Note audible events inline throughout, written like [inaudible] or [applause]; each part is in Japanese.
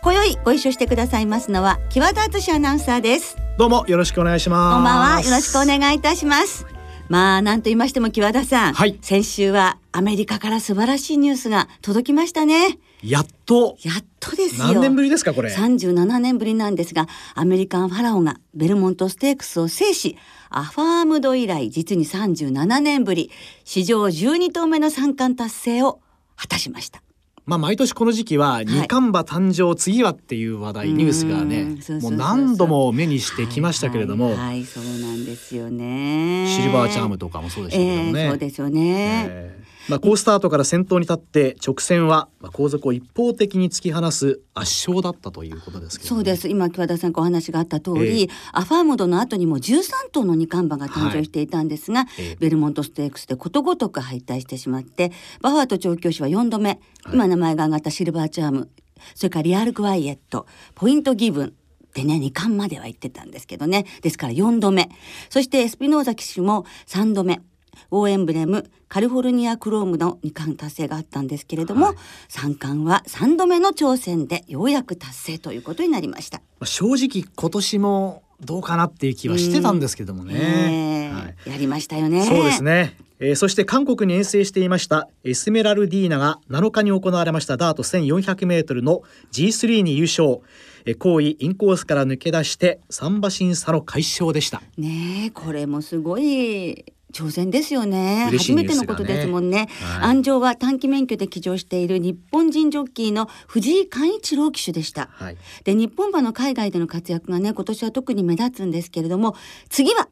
今宵ご一緒してくださいますのは木和田敦アナウンサーです。どうもよろしくお願いします。こんばんは。よろしくお願いいたします。まあ何と言いましても木和田さん、はい。先週はアメリカから素晴らしいニュースが届きましたね。やっと。やっとですよ。何年ぶりですかこれ？37年ぶりなんですがアメリカンファラオがベルモントステークスを制しアファームド以来実に37年ぶり史上12頭目の三冠達成を果たしましたまあ毎年この時期は二冠馬誕生、次はっていう話題ニュースがうねもう何度も目にしてきましたけれども、はいそうなんですよね。シルバーチャームとかもそうでしたけどもね、ええそうですよね、ええまあ、好スタートから先頭に立って直線はまあ後続を一方的に突き放す圧勝だったということですけど、ね、そうです。今木和田さんお話があった通り、ええ。アファームドの後にも13頭の二冠馬が誕生していたんですが、ええ。ベルモントステークスでことごとく敗退してしまってバファート調教師は4度目、はい。今名前が挙がったシルバーチャームそれからリアルクワイエットポイントギブンでね2冠までは行ってたんですけどね。ですから4度目。そしてエスピノーザ騎手も3度目オーエンブレムカリフォルニアクロームの2冠達成があったんですけれども、はい。三冠は3度目の挑戦でようやく達成ということになりました。まあ正直今年もどうかなっていう気はしてたんですけどもね、ねえ。はい。やりましたよね。そうですね、えーそして韓国に遠征していましたエスメラルディーナが7日に行われましたダート 1400m の G3 に優勝。えー後位インコースから抜け出して3馬身差の快勝でした。ねえこれもすごい挑戦ですよね。嬉しい初めてのことですもんね、はい。安城は短期免許で騎乗している日本人ジョッキーの藤井寛一郎騎手でした。はい。で日本馬の海外での活躍がね今年は特に目立つんですけれども次は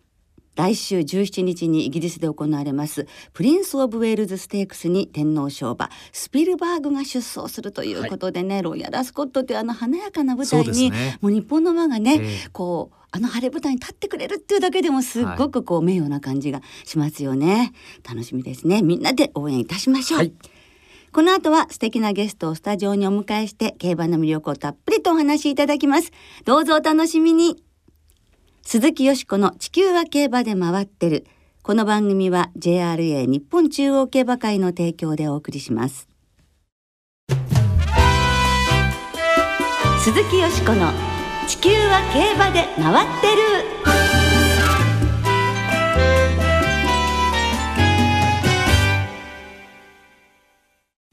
来週17日にイギリスで行われますプリンス・オブ・ウェールズ・ステークスに天皇賞馬スピルバーグが出走するということでね、ロイヤル・アスコットというあの華やかな舞台に、ね。もう日本の馬がね、ええ。こうあの晴れ舞台に立ってくれるっていうだけでもすっごくこう名誉な感じがしますよね、楽しみですね。みんなで応援いたしましょう、はい。この後は素敵なゲストをスタジオにお迎えして競馬の魅力をたっぷりとお話しいただきます。どうぞお楽しみに鈴木よしこの地球は競馬で回ってる。この番組は JRA 日本中央競馬会の提供でお送りします。鈴木よしこの地球は競馬で回ってる。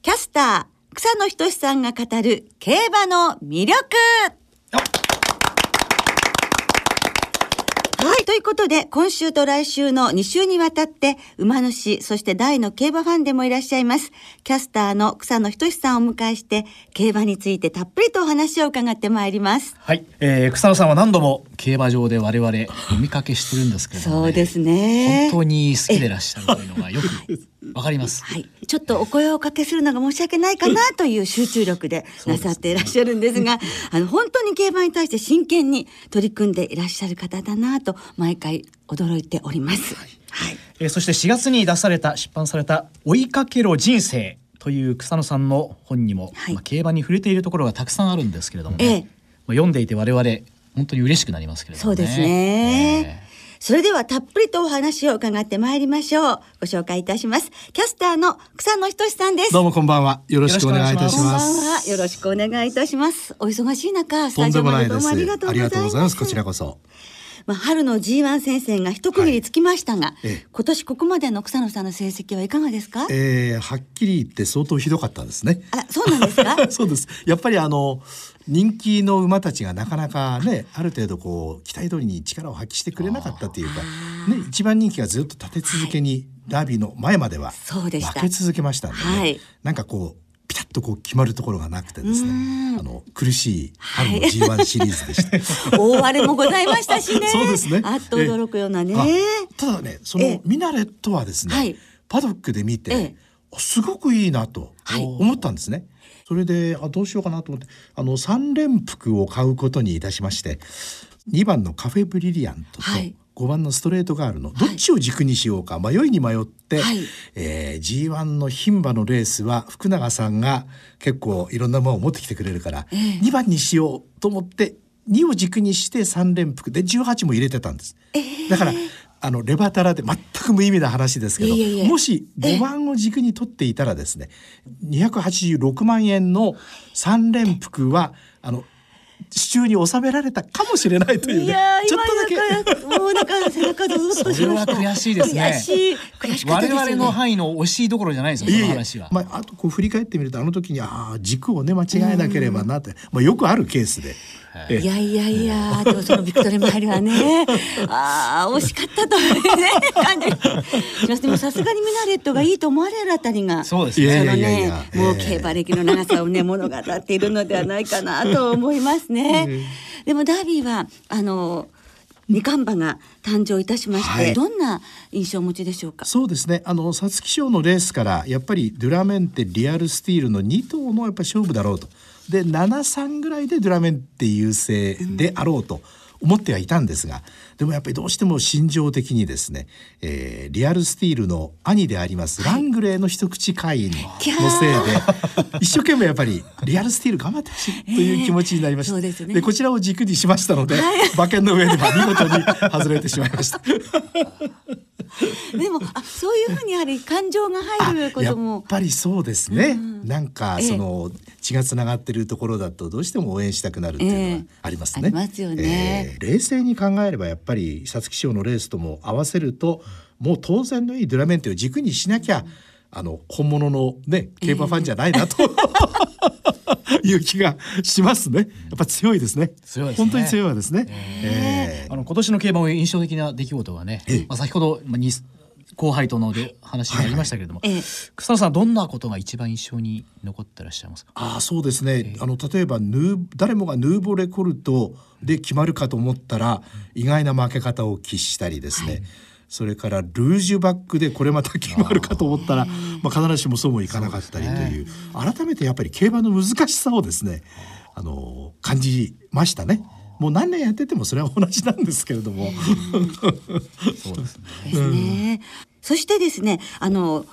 キャスター草野仁さんが語る競馬の魅力はい。ということで、今週と来週の2週にわたって、馬主、そして大の競馬ファンでもいらっしゃいます、キャスターの草野仁さんをお迎えして、競馬についてたっぷりとお話を伺ってまいります。はい、えー、草野さんは何度も競馬場で我々お見かけしてるんですけれども、ね、そうですね。本当に好きでいらっしゃるというのがよくわかります。はい、ちょっとお声をおかけするのが申し訳ないかなという集中力でなさっていらっしゃるんですが、[laughs] あの本当に競馬に対して真剣に取り組んでいらっしゃる方だなと毎回驚いております。はい、えーそして4月に出された出版された「追いかけろ人生」という草野さんの本にも、はいまあ、競馬に触れているところがたくさんあるんですけれどもね、ええまあ、読んでいて我々本当に嬉しくなりますけれどもね。そうですね。えそれではたっぷりとお話を伺ってまいりましょう。ご紹介いたします。キャスターの草野仁さんです。どうもこんばんは。よろしくお願いいたしこんばんます。は。よろしくお願いいたします。お忙しい中、スタジオまでどうもあないです。りがとうございます。ありがとうございます。こちらこそ。まあ、春の G1 戦線が一区切りつきましたが、ええ。今年ここまでの草野さんの成績はいかがですか、えー、はっきり言って相当ひどかったですね。あ、そうなんですか？[laughs] そうです。やっぱりあの人気の馬たちがなかなかね、ある程度こう期待通りに力を発揮してくれなかったっていうか、ね、一番人気がずっと立て続けにダービーの前まではそうでした。負け続けましたんでね。はい。なんかこうとこう決まるところがなくてですうねん、あの苦しい春の G1 シリーズでした。[laughs] 大荒れもございましたしね。そうですね。あっと驚くようなね。あただねそええ。のミナレットはですね、はい。パドックで見て、ええ。すごくいいなとはい。思ったんですね。それであどうしようかなと思ってあの3連服を買うことにいたしまして2番のカフェブリリアントと、はい5番のストレートガールの。どっちを軸にしようか。迷いに迷って、はい。えー G1 の牝馬のレースは福永さんが結構いろんなものを持ってきてくれるから、ええ。2番にしようと思って2を軸にして3連服で18も入れてたんです。だからあのレバタラで全く無意味な話ですけどもし5番を軸に取っていたらですね286万円の3連服はあの支柱に収められたかもしれないというね。いやーちょっとだけ。もうなんか背中ドッとしました。それは悔しいですね。悔しい悔しかった我々の範囲の惜しいどころじゃないですよ、いやいやこの話は。まあ、あとこう振り返ってみるとあの時にああ軸をね間違えなければなって、まあ、よくあるケースで。ええいやいやいや、でもそのビクトリーマイルはね、[laughs] ああ惜しかったというね感じ。します。でもさすがにミナレットがいいと思われるあたりが、そうですね。そのね、もうええ競馬歴の長さをね物語っているのではないかなと思いますね。でもダービーはあの二冠馬が誕生いたしまして、はい。どんな印象をお持ちでしょうか？そうですね。あの皐月賞のレースからやっぱりドゥラメンテリアルスティールの2頭のやっぱり勝負だろうとで7-3ぐらいでドゥラメンテ優勢であろうと思ってはいたんですが、でもやっぱりどうしても心情的にですね、えーリアルスティールの兄であります、ラングレーの一口会員のせいで一生懸命やっぱりリアルスティール頑張ってほしいという気持ちになりました、ええそうですね。こちらを軸にしましたので、馬券の上では見事に外れてしまいました。[laughs] でもあそういうふうにやはり感情が入るこやっとも。ぱりそうですね、なんかええ。その血がつながってるところだとどうしても応援したくなるっていうのはええ。ありますね。ありますよね。ええ。冷静に考えればやっぱり皐月賞のレースとも合わせるともう当然のいいドゥラメンテを軸にしなきゃあの本物のね競馬ファンじゃないなと、[laughs] いう気がしますね。やっぱ強いですね。強いですね。本当に強いですね。ええ。あの今年の競馬の印象的な出来事はね、まあ、先ほど、まあ、に後輩とので話になりましたけれども、ええ草野さんどんなことが一番印象に残ってらっしゃいますか？ああそうですね、あの例えばヌー誰もがヌーボレコルトで決まるかと思ったら、意外な負け方を喫したりですね、それからルージュバックでこれまた決まるかと思ったらまあ、必ずしもそうもいかなかったりという。改めてやっぱり競馬の難しさをですねあの感じましたね。もう何年やっててもそれは同じなんですけれども、そうですね。そしてですね、あの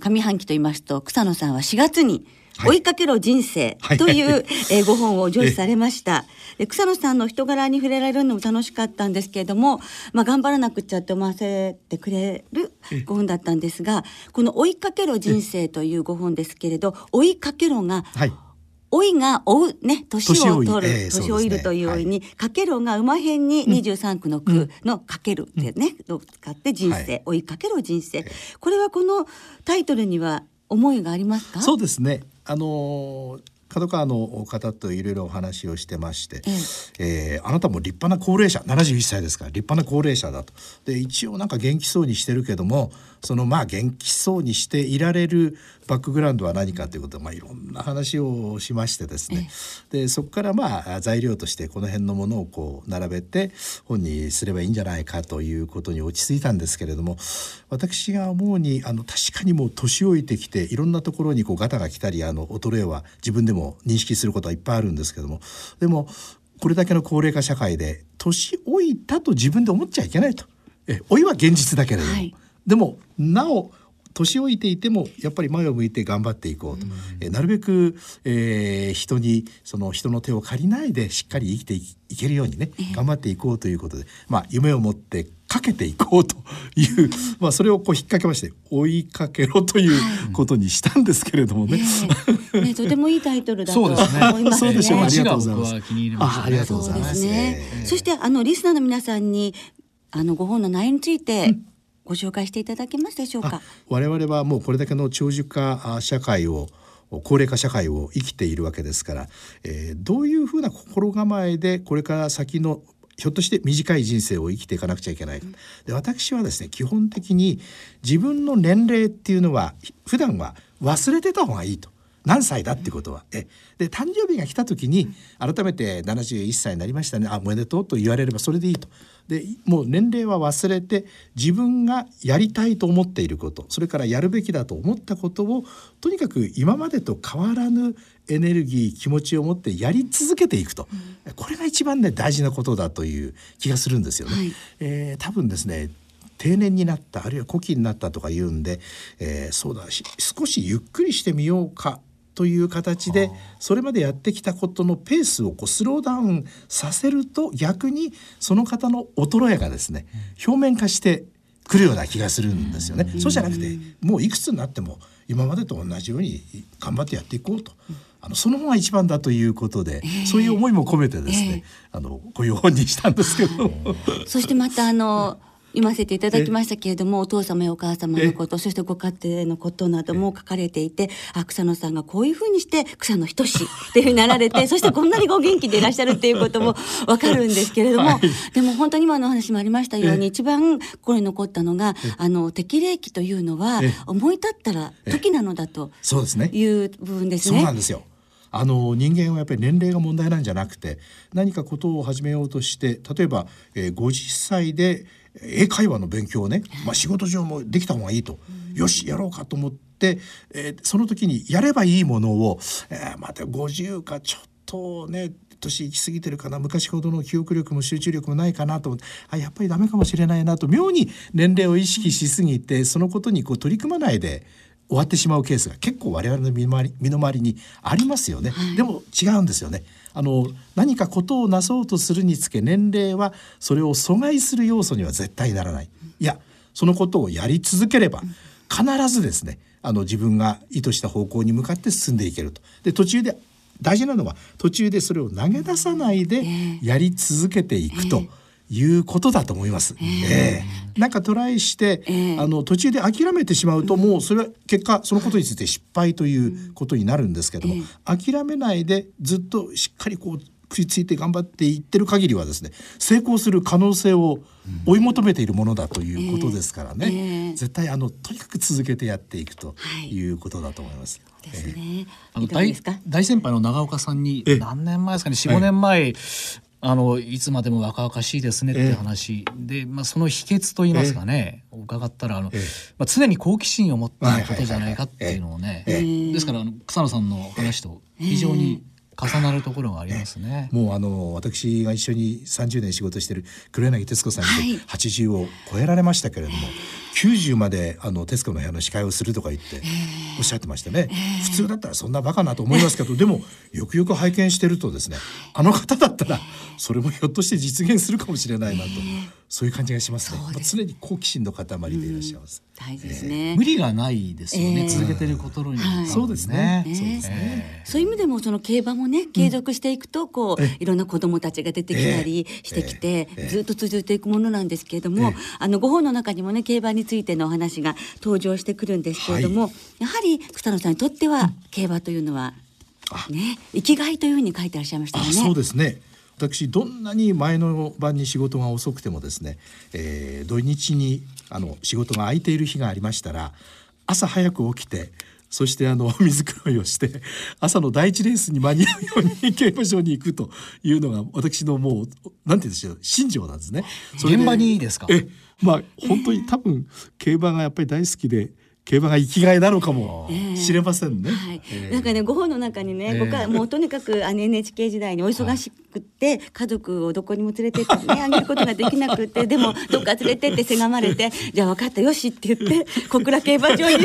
上半期と言いますと草野さんは4月にはい。追いかけろ人生はい。という、えーご本を [laughs] 上司されました。で草野さんの人柄に触れられるのも楽しかったんですけれども、まあ頑張らなくっちゃって思わせてくれるご本だったんですが、この追いかけろ人生というご本ですけれど、追いかけろがはい老いが追うね年を取る年老いるというように、かけろが馬編に23区の区のかけるってね、を使って人生、はい。追いかけろ人生、これはこのタイトルには思いがありますか？そうですね。あのー角川の方といろいろお話をしてまして、えーあなたも立派な高齢者71歳ですから立派な高齢者だと。で一応なんか元気そうにしてるけどもそのまあ元気そうにしていられるバックグラウンドは何かということで、まあ、いろんな話をしましてですね。でそこからまあ材料としてこの辺のものをこう並べて本にすればいいんじゃないかということに落ち着いたんですけれども私が思うにあの確かにもう年老いてきていろんなところにこうガタが来たりあの衰えは自分でも認識することはいっぱいあるんですけどもでもこれだけの高齢化社会で年老いたと自分で思っちゃいけないと。え老いは現実だけれども、はい。でもなお年老いていてもやっぱり前を向いて頑張っていこうと、えなるべく、えー人にその人の手を借りないでしっかり生きていいけるようにね頑張っていこうということで、まあ、夢を持ってかけていこうという、[laughs] まあ、それをこう引っ掛けまして追いかけろということにしたんですけれどもね。ええ。ねとてもいいタイトルだと思 [laughs] そうですね。いますね。そうでしょうかあり字ががとうございます。あありがとうございます。そしてあのリスナーの皆さんにあのご本の内容についてご紹介していただけますでしょうか？我々はもうこれだけの長寿化社会を高齢化社会を生きているわけですから、えーどういうふうな心構えでこれから先のひょっとして短い人生を生きていかなくちゃいけない。で私はですね基本的に自分の年齢っていうのは普段は忘れてた方がいいと。何歳だってことは。えで誕生日が来た時に改めて71歳になりましたねあおめでとうと言われればそれでいいと。でもう年齢は忘れて自分がやりたいと思っていることそれからやるべきだと思ったことをとにかく今までと変わらぬエネルギー気持ちを持ってやり続けていくと、うん、これが一番ね大事なことだという気がするんですよね。はい、えー、多分ですね定年になったあるいは古希になったとか言うんで、えー、そうだし少しゆっくりしてみようかという形でそれまでやってきたことのペースをこうスローダウンさせると逆にその方の衰えがですね表面化してくるような気がするんですよね。そうじゃなくてもういくつになっても今までと同じように頑張ってやっていこうと。あのその方が一番だということで、えー、そういう思いも込めてですね、えー、あのこういう本にしたんですけど。[laughs] [laughs] そしてまたあの読ませていただきましたけれどもお父様やお母様のことそしてご家庭のことなども書かれていてあ草野さんがこういうふうにして草野仁っていうふうになられて [laughs] そしてこんなにご元気でいらっしゃるっていうこともわかるんですけれども、はい、でも本当に今の話もありましたように一番これ残ったのがあの適齢期というのは思い立ったら時なのだという部分ですね。そうなんですよ。あの人間はやっぱり年齢が問題なんじゃなくて何かことを始めようとして例えば、えー、50歳で英会話の勉強をね、まあ、仕事上もできた方がいいと、よしやろうかと思って、えー、その時にやればいいものを、えー、また50かちょっとね年行き過ぎてるかな昔ほどの記憶力も集中力もないかなと思ってあやっぱりダメかもしれないなと妙に年齢を意識しすぎてそのことにこう取り組まないで終わってしまうケースが結構我々の身の回り身の回りにありますよね、はい、でも違うんですよねあの何かことをなそうとするにつけ年齢はそれを阻害する要素には絶対ならない。いやそのことをやり続ければ必ずですねあの自分が意図した方向に向かって進んでいけると。で途中で大事なのは途中でそれを投げ出さないでやり続けていくと。えーえ。ーいうことだと思います。えー、えー、なんかトライして、えー、あの途中で諦めてしまうと、もうそれは結果そのことについて失敗ということになるんですけども、えー、諦めないでずっとしっかりこう食いついて頑張っていってる限りはですね成功する可能性を追い求めているものだということですからね、えーえー、絶対あのとにかく続けてやっていくとい。うことだと思います。はい、ですね。あの大大先輩の長岡さんに何年前ですかね、四五年前、あのいつまでも若々しいですねって話、で、まあ、その秘訣といいますかね、伺ったらあの、まあ、常に好奇心を持っていることじゃないかっていうのをね、ですからあの草野さんの話と非常に重なるところがありますね。もうあの私が一緒に30年仕事してる黒柳徹子さんに80を超えられましたけれども、90まであの徹子の部屋の司会をするとか言っておっしゃってましたね、普通だったらそんなバカなと思いますけどでもよくよく拝見してるとですねあの方だったらそれもひょっとして実現するかもしれないなと、そういう感じがしますね。常に好奇心の塊でいらっしゃいます、大事ですね、無理がないですよね、続けてることに、そうですね、そうですね、そういう意味でもその競馬もね継続していくとこう、いろんな子供たちが出てきたりしてきて、ずっと続いていくものなんですけれども、あのご本の中にもね競馬についてのお話が登場してくるんですけれども、はい、やはり草野さんにとっては競馬というのは、ね生きがいというふうに書いてらっしゃいましたよね。そうですね私どんなに前の晩に仕事が遅くてもですね、えー、土日にあの仕事が空いている日がありましたら朝早く起きてそしてあの [laughs] 水黒いをして朝の第一レースに間に合うように競馬場に行くというのが私のもうなんて言うんでしょう信条なんですね。現場にいいですか？えまあ本当に多分競馬がやっぱり大好きで競馬が生きがいなのかもしれませんね。はい、なんかねご本の中にね、僕はもうとにかくあの NHK 時代にお忙しくて、家族をどこにも連れてってね [laughs] あげることができなくてでもどっか連れてってせがまれてじゃあ分かったよしって言って小倉競馬場に [laughs]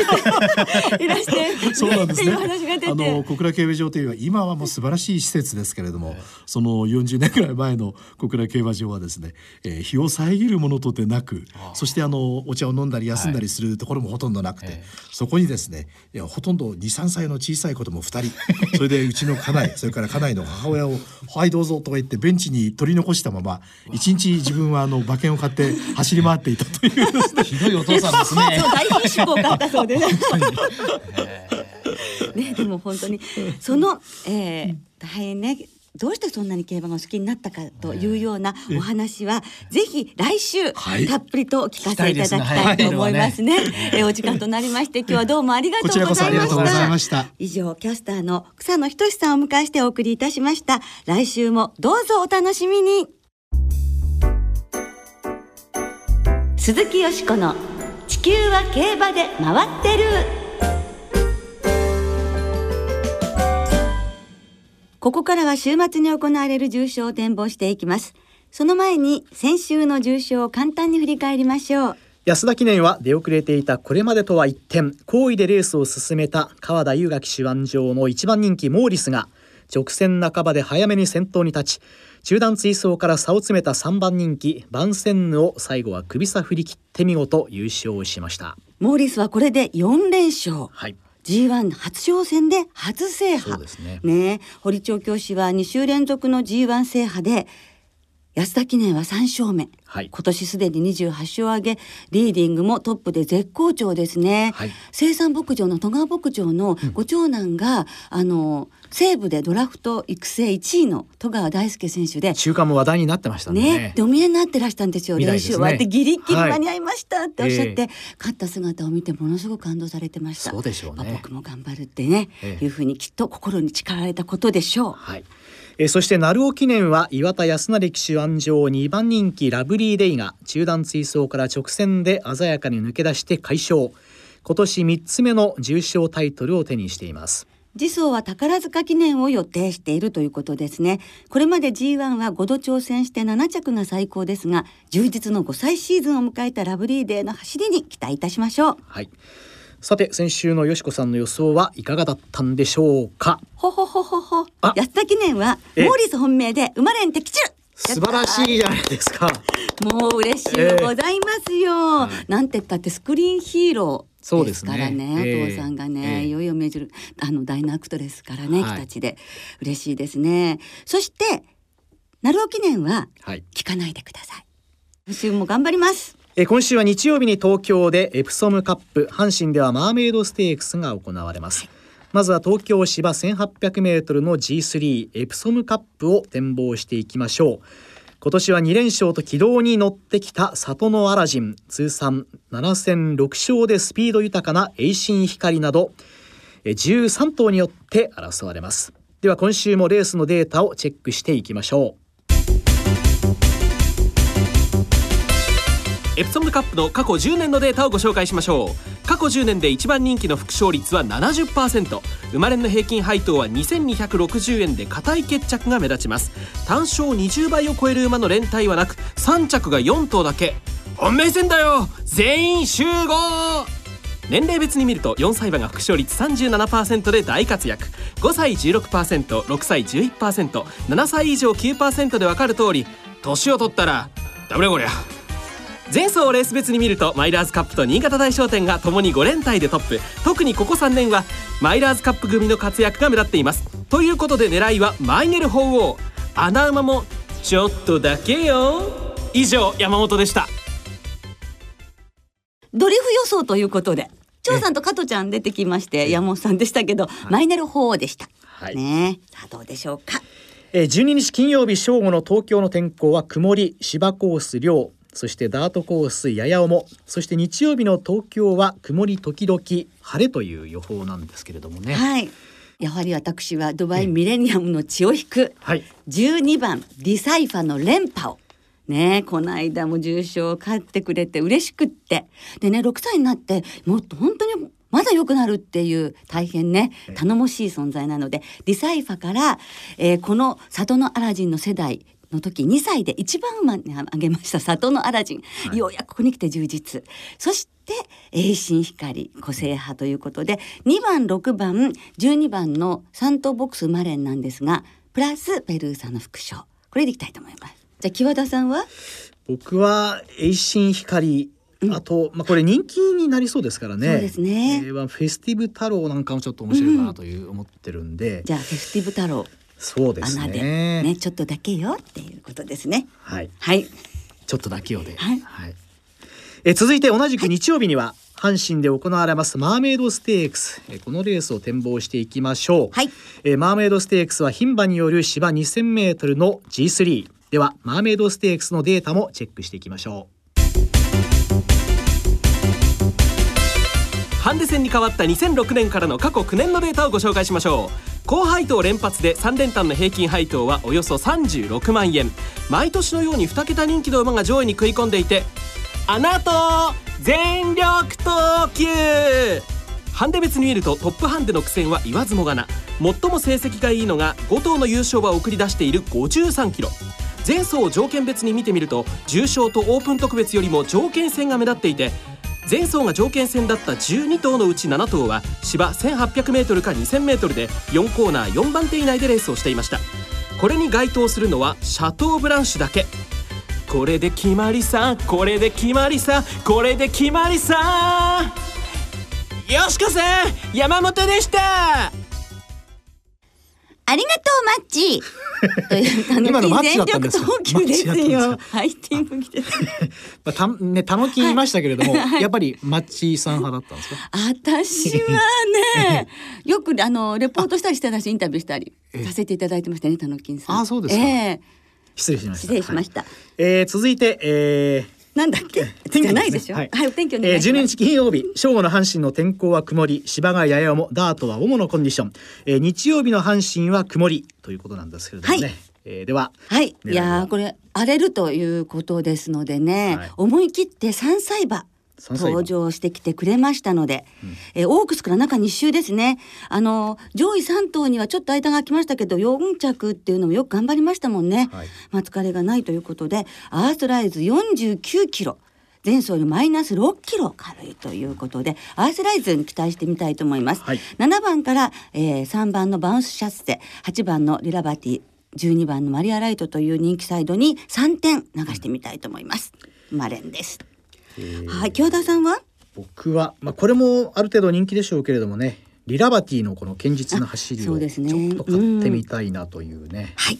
いらしてそうなんですね。あの小倉競馬場というのは今はもう素晴らしい施設ですけれども、その40年ぐらい前の小倉競馬場はですね、えー、日を遮るものとてなく、そしてあのお茶を飲んだり休んだりするところもほとんどなくて。て、そこにですねいやほとんど23歳の小さい子供2人それでうちの家内それから家内の母親を「はいどうぞ」とか言ってベンチに取り残したまま一日自分はあの馬券を買って走り回っていたというひどいお父さんですね。[laughs] 大品種交買ったそうでね。[laughs] ねでも本当にその、えー、大変ねどうしてそんなに競馬がお好きになったかというようなお話は、ぜひ来週、はいたっぷりとお聞かせいただきたいと思いますね。えお時間となりまして今日はどうもありがとうございました。こちらこそありがとうございました以上キャスターの草野仁さんをお迎えしてお送りいたしました。来週もどうぞお楽しみに。鈴木よしこの地球は競馬で回ってる。ここからは週末に行われる重賞を展望していきます。その前に先週の重賞を簡単に振り返りましょう。安田記念は出遅れていたこれまでとは一転好意でレースを進めた川田優雅騎手腕上の一番人気モーリスが直線半ばで早めに先頭に立ち中段追走から差を詰めた3番人気バンセンヌを最後は首差振り切って見事優勝しましたモーリスはこれで4連勝。はい G1 初挑戦で初制覇。ねねえ堀調教師は2週連続の G1 制覇で安田記念は3勝目。はい。今年すでに28勝を挙げ。リーディングもトップで絶好調ですね、はい。生産牧場の戸川牧場のご長男が、あの西部でドラフト育成1位の戸川大輔選手で。中間も話題になってましたね。ね、でお見えになってらしたんですよ、ね。習終わってギリギリはい間に合いましたっておっしゃって、え勝った姿を見てものすごく感動されてました。そうでしょうね。まあ僕も頑張るってね、ええ。いうふうにきっと心に誓われたことでしょう。はい。えーそして鳴尾記念は岩田康成騎手安城2番人気ラブリーデイが中段追走から直線で鮮やかに抜け出して快勝。今年3つ目の重賞タイトルを手にしています。次走は宝塚記念を予定しているということですね。これまで G1 は5度挑戦して7着が最高ですが充実の5歳シーズンを迎えたラブリーデーの走りに期待いたしましょう。はいさて先週のよしこさんの予想はいかがだったんでしょうか？ほほほほほ。あ。安田記念はええ。モーリス本命で生まれん的中。素晴らしいじゃないですか。もう嬉しいございますよ、なんて言ったってスクリーンヒーローそうですすねらね。ええ。お父さんがね、ええ。いよいよ命じるあのダイナアクトですからね、はい。日立で嬉しいですね。そして鳴尾記念ははい。聞かないでください。今週も頑張りますえー今週は日曜日に東京でエプソムカップ阪神ではマーメイドステークスが行われます、まずは東京芝 1800m の G3 エプソムカップを展望していきましょう。今年は2連勝と軌道に乗ってきた里のアラジン通算7戦6勝でスピード豊かな栄心光などえー13頭によって争われます。では今週もレースのデータをチェックしていきましょうエプソムカップの過去10年のデータをご紹介しましょう。過去10年で一番人気の副勝率は70%生まれの平均配当は2260円で硬い決着が目立ちます。単勝20倍を超える馬の連帯はなく3着が4頭だけ。本命戦だよ！全員集合！年齢別に見ると4歳馬が副勝率37%で大活躍。5歳 16%6 歳 11%7 歳以上9%で分かる通り年を取ったらダメだこりゃ。前走レース別に見るとマイラーズカップと新潟大商店がともに5連帯でトップ。特にここ3年はマイラーズカップ組の活躍が目立っています。ということで狙いはマイネル鳳凰。穴馬もちょっとだけよ。以上山本でした。ドリフ予想ということで張さんと加トちゃん出てきまして山本さんでしたけど、マイネル鳳凰でした、はい。ねえ。さあどうでしょうか。えー12日金曜日正午の東京の天候は曇り芝コース涼そしてダートコースやや重そして日曜日の東京は曇り時々晴れという予報なんですけれどもね。はい。やはり私はドバイミレニアムの血を引くはい。12番ディサイファの連覇を。ねえこの間も重賞を勝ってくれて嬉しくって。でね6歳になってもっと本当にまだ良くなるっていう大変ね頼もしい存在なのでディサイファから、えーこの里のアラジンの世代の時2歳で一番馬にあげました里のアラジン、ようやくここに来て充実。そして栄心光個性派ということで2番6番12番の3頭ボックスマレンなんですがプラスペルーサの副賞これでいきたいと思います。じゃあ木和田さんは？僕は栄心光あと、まあ、これ人気になりそうですからね。そうですね。フェスティブ太郎なんかもちょっと面白いかなという思ってるんで、じゃあフェスティブ太郎そうです穴でね。ねちょっとだけよっていうことですね。はい、はい。ちょっとだけよで。はい。えー続いて同じく日曜日には、阪神で行われますマーメイドステークス。えーこのレースを展望していきましょう、はい。えーマーメイドステークスは牝馬による芝 2000m の G3 ではマーメイドステークスのデータもチェックしていきましょハンデ戦に変わった2006年からの過去9年のデータをご紹介しましょう高配当連発で3連単の平均配当はおよそ36万円。毎年のように2桁人気の馬が上位に食い込んでいてあなた全力投球。ハンデ別に見るとトップハンデの苦戦は言わずもがな。最も成績がいいのが5頭の優勝馬を送り出している53キロ。前走を条件別に見てみると重賞とオープン特別よりも条件戦が目立っていて前走が条件戦だった12頭のうち7頭は芝 1800m か 2000m で4コーナー4番手以内でレースをしていました。これに該当するのはシャトーブランシュだけ。これで決まりさ。これで決まりさ。これで決まりさ。よしこさん山本でした。ありがとうマッチ。という今のマッチだったんですか全力投球ですよ。はいティーム来てう、[laughs] まあ、たねたのき言いましたけれども、やっぱりマッチさん派だったんですか？私はね [laughs] よくあのレポートしたりしてたしインタビューしたり。させていただいてましたねたのきんさん。あそうですか。ええ。失礼しました失礼しました、はい。えー続いて、えーなんだっけ？天気ね。じゃないでしょ？ははいい、お天気お願えー、12いします、日金曜日正午の阪神の天候は曇り芝がやや重ダートは主のコンディション、えー、日曜日の阪神は曇りということなんですけれどもね、はい。えーでははい、狙いいやこれ荒れるということですのでね、はい。思い切って三歳馬三歳馬登場してきてくれましたので、えーオークスから中2周ですね。あの上位3頭にはちょっと間が空きましたけど4着っていうのもよく頑張りましたもんね、はい。まあ疲れがないということでアースライズ49キロ前走よりマイナス6キロ軽いということでアースライズに期待してみたいと思います、はい。7番から、えー、3番のバウンスシャッセ8番のリラバティ12番のマリアライトという人気サイドに3点流してみたいと思います。マレンです。はい、京田さんは？僕は、まあ、これもある程度人気でしょうけれどもねリラバティのこの堅実な走りをちょっと買ってみたいなというね、はい、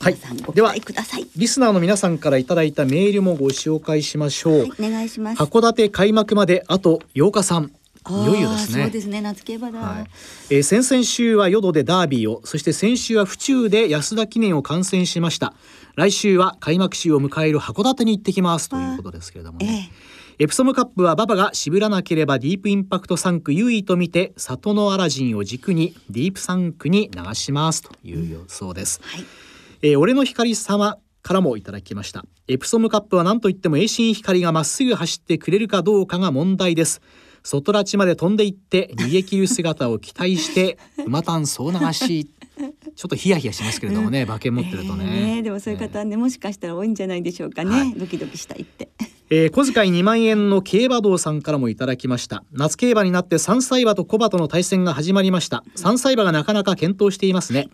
はい。皆さんは待ください。リスナーの皆さんからいただいたメールもご紹介しましょう、はい、お願いします。函館開幕まであと8日さんいよいよですね。そうですね、夏競馬だ。はい。えー先々週は淀でダービーをそして先週は府中で安田記念を観戦しました。来週は開幕週を迎える函館に行ってきます。ということですけれどもね、エプソムカップは馬場が渋らなければディープインパクト3区優位と見て里のアラジンを軸にディープ3区に流しますという予想です、はい、えー俺の光様からもいただきました。エプソムカップは何といっても栄心光がまっすぐ走ってくれるかどうかが問題です外拉致まで飛んでいって逃げ切る姿を期待して馬単総流しちょっとヒヤヒヤしますけれどもね、馬券持ってるとね,、えーでもそういう方ね、もしかしたら多いんじゃないでしょうかね。はい。ドキドキしたいって。えー小遣い2万円の競馬道さんからもいただきました。夏競馬になって3歳馬と小馬との対戦が始まりました。3歳馬がなかなか検討していますね、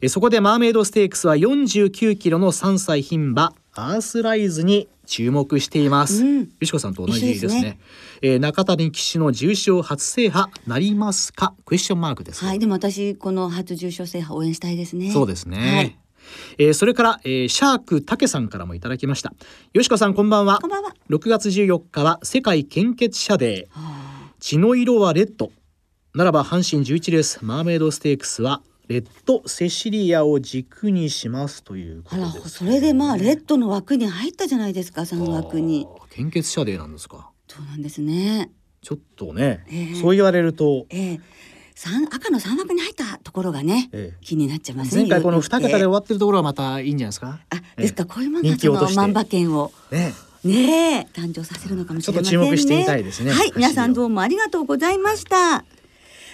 えーそこでマーメイドステークスは49キロの3歳牝馬アースライズに注目しています、うんよしこさんと同じですね一緒ですねえー中谷騎手の重賞初制覇なりますか？クエスチョンマークですはい、でも私この初重賞制覇応援したいですね。そうですね。はいえーそれから、えーシャークたけさんからもいただきました。よしこさんこんばんは。こんばんは。6月14日は世界献血者デー。血の色はレッド。ならば阪神11レースマーメイドステークスはレッドセシリアを軸にしますというこあら、とです。それでまあレッドの枠に入ったじゃないですか、三枠に。あー献血者デーなんですか？そうなんですね。ちょっとね、ええそう言われると、ええ三赤の三枠に入ったところがね、ええ気になっちゃいますね。前回この2桁で終は。わってるところはまたいいんじゃないですか？あ、ですか、こういうものがその万馬券を。ね。ねえ誕生させるのかもしれませんね。ちょっと注目してみたいですねはい、皆さんどうもありがとうございました。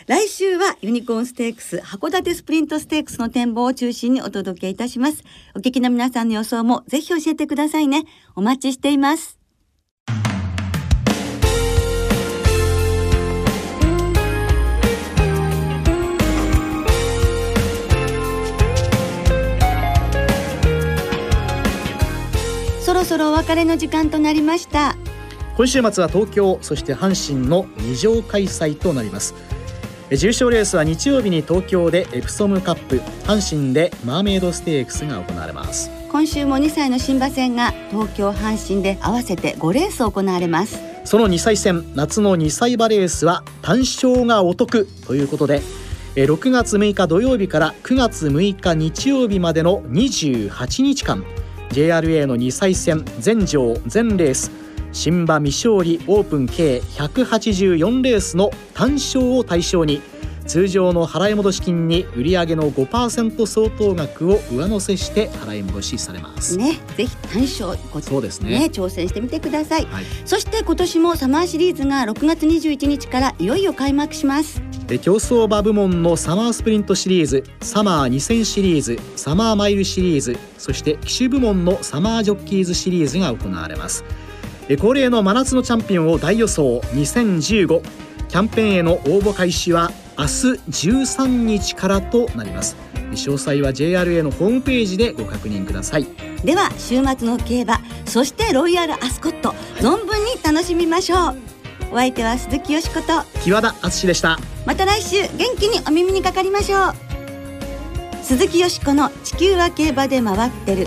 来週はユニコーンステークス函館スプリントステークスの展望を中心にお届けいたします。お聞きの皆さんの予想もぜひ教えてくださいね。お待ちしています。そろそろお別れの時間となりました。今週末は東京そして阪神の2乗開催となります重賞レースは日曜日に東京でエプソムカップ阪神でマーメイドステークスが行われます。今週も2歳の新馬戦が東京阪神で合わせて5レース行われます。その2歳戦夏の2歳馬レースは単勝がお得ということで6月6日土曜日から9月6日日曜日までの28日間 JRA の2歳戦全場全レース新馬未勝利オープン計184レースの単勝を対象に通常の払い戻し金に売上の5%相当額を上乗せして払い戻しされます。ねぜひ単勝そうですね、ね、挑戦してみてください、はい、そして今年もサマーシリーズが6月21日からいよいよ開幕します。競走馬部門のサマースプリントシリーズサマー2000シリーズサマーマイルシリーズそして騎手部門のサマージョッキーズシリーズが行われます恒例の真夏のチャンピオンを大予想。2015キャンペーンへの応募開始は明日13日からとなります。詳細は JRA のホームページでご確認ください。では週末の競馬そしてロイヤルアスコット、存分に楽しみましょう。お相手は鈴木よしこと。木和田敦でした。また来週元気にお耳にかかりましょう。鈴木よしこの地球は競馬で回ってる